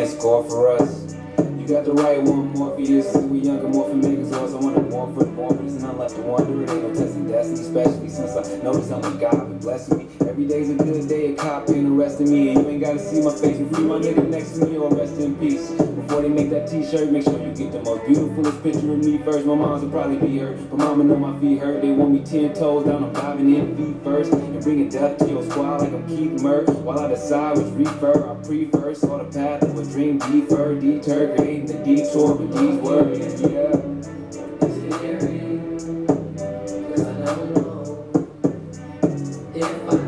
a score for us. You got the right one, Morpheus. We younger, morphin' makers also want to more for the but there's none left to wonder. It ain't no testing destiny, especially since I noticed I'm a God blessing me. Every day's a good day, a cop ain't arresting me. You ain't gotta see my face free my nigga next to me or rest in peace. Before they make that t-shirt, make sure you get the most beautifulest picture of me first. My mom's will probably be hurt, but mama know my feet hurt. They want me ten toes down, I'm diving in feet first. And bringing death to your squad like I'm Keith Murray. While I decide which refer I prefer. Saw the path of a dream defer, deter, creating the detour with these words. Yeah. Fast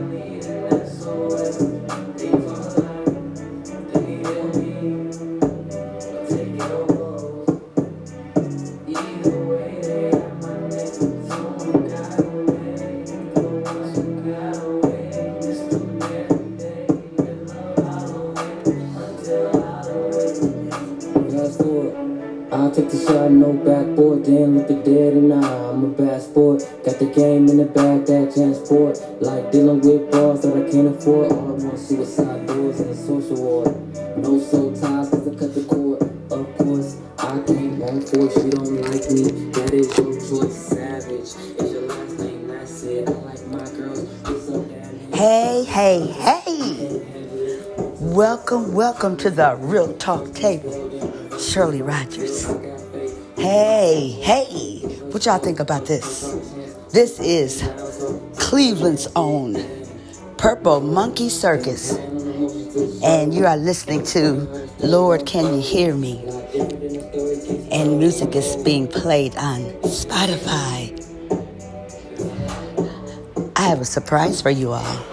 I'll take the shot, no backboard. Damn, look the dead and I, I'm a bad sport. Got the game in the bag, that transport. Like dealing with bars that I can't afford. All I want suicide doors and a social order. No soul ties, cause I cut the cord. Of course, I can't on force. You don't like me, that is your choice. Savage is your last name, that's it. I like my girls. Daddy? Hey, hey, hey. Welcome, welcome to the Real Talk Table. Shirley Rogers. Hey, hey. What y'all think about this? This is Cleveland's own Purple Monkey Circus. And you are listening to Lord Can You Hear Me? And music is being played on Spotify. I have a surprise for you all.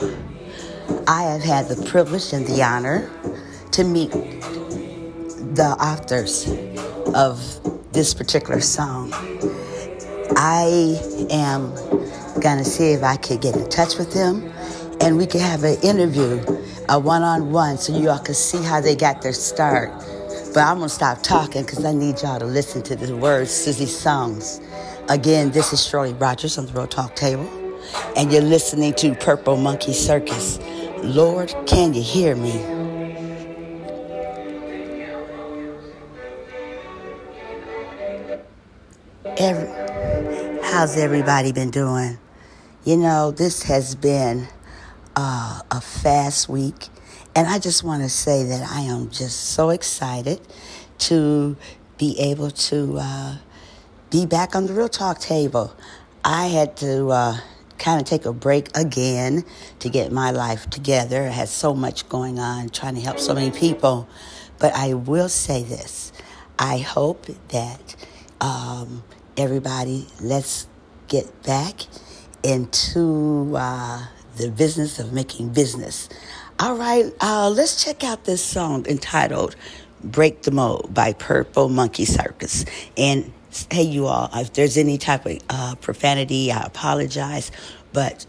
I have had the privilege and the honor to meet the authors of this particular song. I am going to see if I could get in touch with them and we could have an interview, a one on one, so you all can see how they got their start. But I'm going to stop talking because I need y'all to listen to the words these songs. Again, this is Shirley Rogers on the Real Talk Table, and you're listening to Purple Monkey Circus. Lord, can you hear me? Every, how's everybody been doing? You know, this has been uh, a fast week, and I just want to say that I am just so excited to be able to uh, be back on the Real Talk table. I had to uh, kind of take a break again to get my life together. I had so much going on, trying to help so many people. But I will say this I hope that um, everybody, let's get back into uh, the business of making business. All right, uh, let's check out this song entitled Break the Mold by Purple Monkey Circus. And hey, you all, if there's any type of uh, profanity, I apologize. But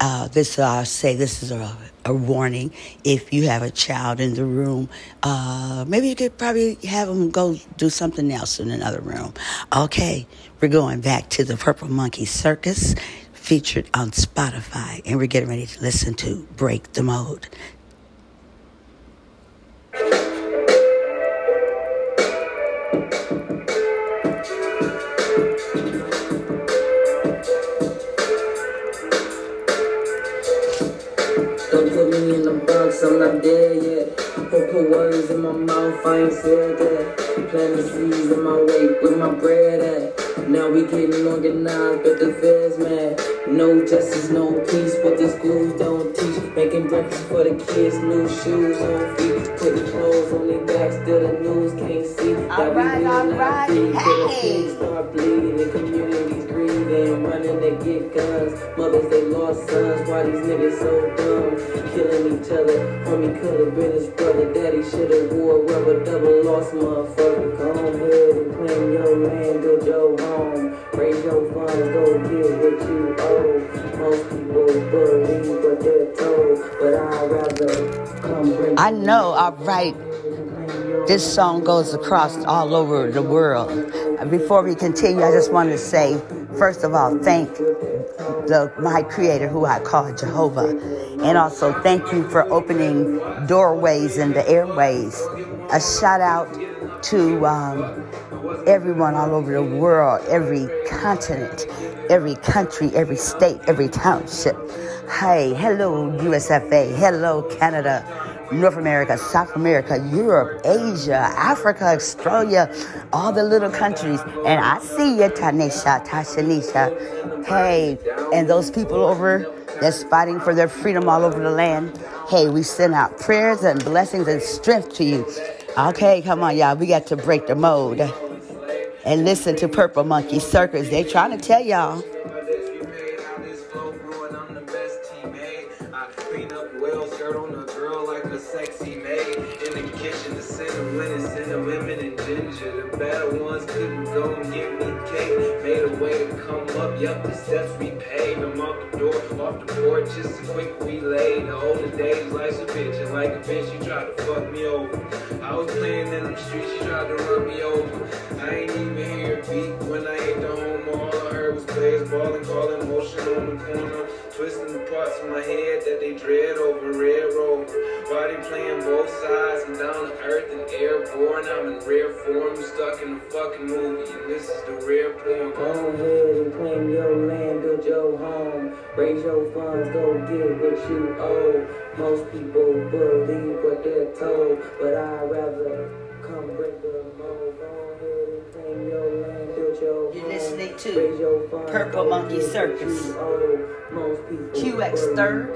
uh, this, I'll say this is a, a warning. If you have a child in the room, uh, maybe you could probably have them go do something else in another room. Okay, we're going back to the Purple Monkey Circus featured on Spotify, and we're getting ready to listen to Break the Mode. Ain't said that. Planting seeds in my wake with my bread at. Now we getting organized, but the feds mad. No justice, no peace, but the schools don't teach. Making breakfast for the kids, new shoes on feet. Putting clothes on their backs, still the news can't see. That we will not alright, bleed, till the hey. start bleeding. The communities grieving, running, they get guns. Mothers, they lost sons. Why these niggas so dumb? Killing each other. Homie could have been his brother. Daddy should have wore rubber. Double lost, motherfucker. Go ahead and claim your land, build your home. Raise your funds, go get what you owe. Most people believe what they're told, but I'd rather come bring I know, all right. This song goes across all over the world. Before we continue, I just want to say first of all, thank the, my creator, who I call Jehovah. And also thank you for opening doorways and the airways. A shout out to um, everyone all over the world, every continent, every country, every state, every township. Hey, hello, USFA. Hello, Canada. North America, South America, Europe, Asia, Africa, Australia, all the little countries. And I see you, Tanisha, Tashanisha. Hey, and those people over that's fighting for their freedom all over the land. Hey, we send out prayers and blessings and strength to you. Okay, come on, y'all. We got to break the mode and listen to Purple Monkey Circus. They trying to tell y'all. Yup, the bad ones couldn't go and give me cake. Made a way to come up, yep, the steps we paved. I'm the door, off the board, just a quick relay. The older days, life's a bitch, and like a bitch, you tried to fuck me over. I was playing in the streets, you tried to run me over. I ain't even hear a beat when I hit the home. All I heard was players balling, calling motion on the corner. Twisting the parts of my head that they dread over red rover. They playing both sides and down to earth and airborne? I'm in rare form, stuck in a fucking movie, and this is the rare porn. Go ahead and claim your land, build your home, raise your funds, go get what you owe. Most people believe what they're told, but I'd rather come break the mold. You're home, listening to raise your funds, Purple go Monkey Circus. Most people QX believe Third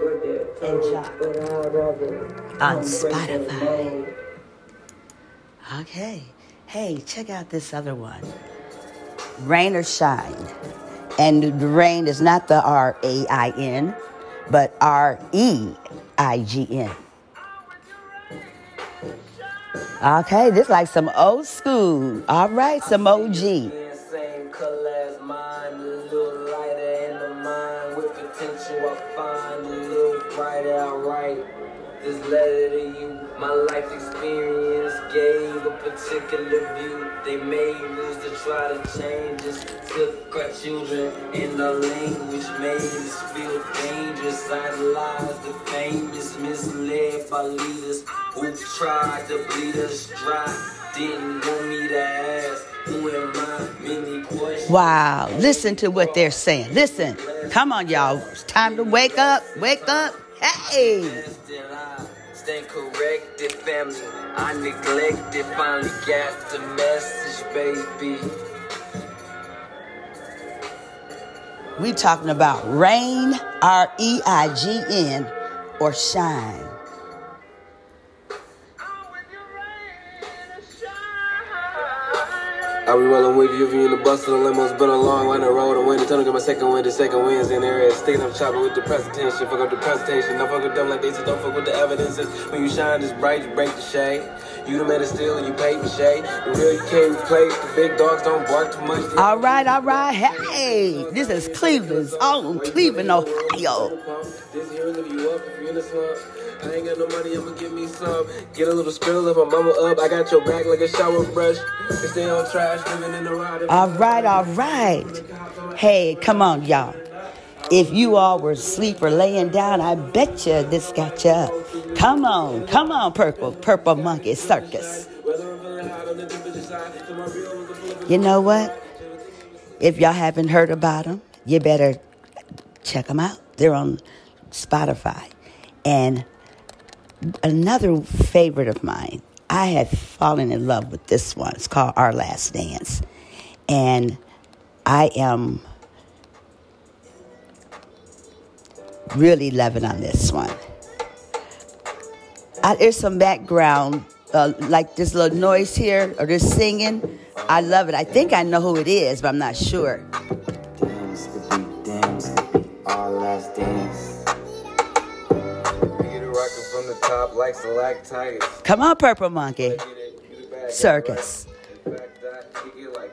and told, Jock but I'd rather on come break the Spotify. Okay. Hey, check out this other one. Rain or shine. And the rain is not the R A I N, but R E I G N. Okay, this like some old school. All right, some OG. Letter to you. My life experience gave a particular view. They may use to try to change us. Took our children in the language made us feel dangerous. Idolized the famous, misled by leaders who tried to bleed us dry. Didn't want me to ask, who am I? Many questions. Wow, listen to what they're saying. Listen. Come on, y'all. It's time to wake up. Wake up. Hey. Stand corrected, family. I neglected, finally got the message, baby. We talking about rain, R E I G N, or shine. I be rolling with you if you in the bus of the limo. It's been a long line of road. Waiting. Turn to get my second win. The second wins in there. Sticking up chopper with the presentation. Fuck up the presentation. Don't fuck with them like they said. Don't fuck with the evidences. When you shine this bright, you break the shade. You the man of steel and you paid the shade. The real you can't replace. The big dogs don't bark too much. All right, all right. Hey, this is Cleveland's own Cleveland, Ohio. This year lift you up if you in the slump. I ain't got no money, I'ma give me some. Get a little skrill if my mama up. I got your back like a shower brush. And stay on trash, living in the ride. All right, all right. Hey, come on, y'all. If you all were asleep or laying down, I bet you this got you up. Come on, come on, Purple, Purple Monkey Circus. You know what? If y'all haven't heard about them, you better check them out. They're on Spotify. And another favorite of mine, I had fallen in love with this one. It's called Our Last Dance. And I am really loving on this one. I, there's some background, uh, like this little noise here or this singing. I love it. I think I know who it is, but I'm not sure. Rocking from the top like stalactites. Come on, Purple Monkey Get it, get it back. Circus.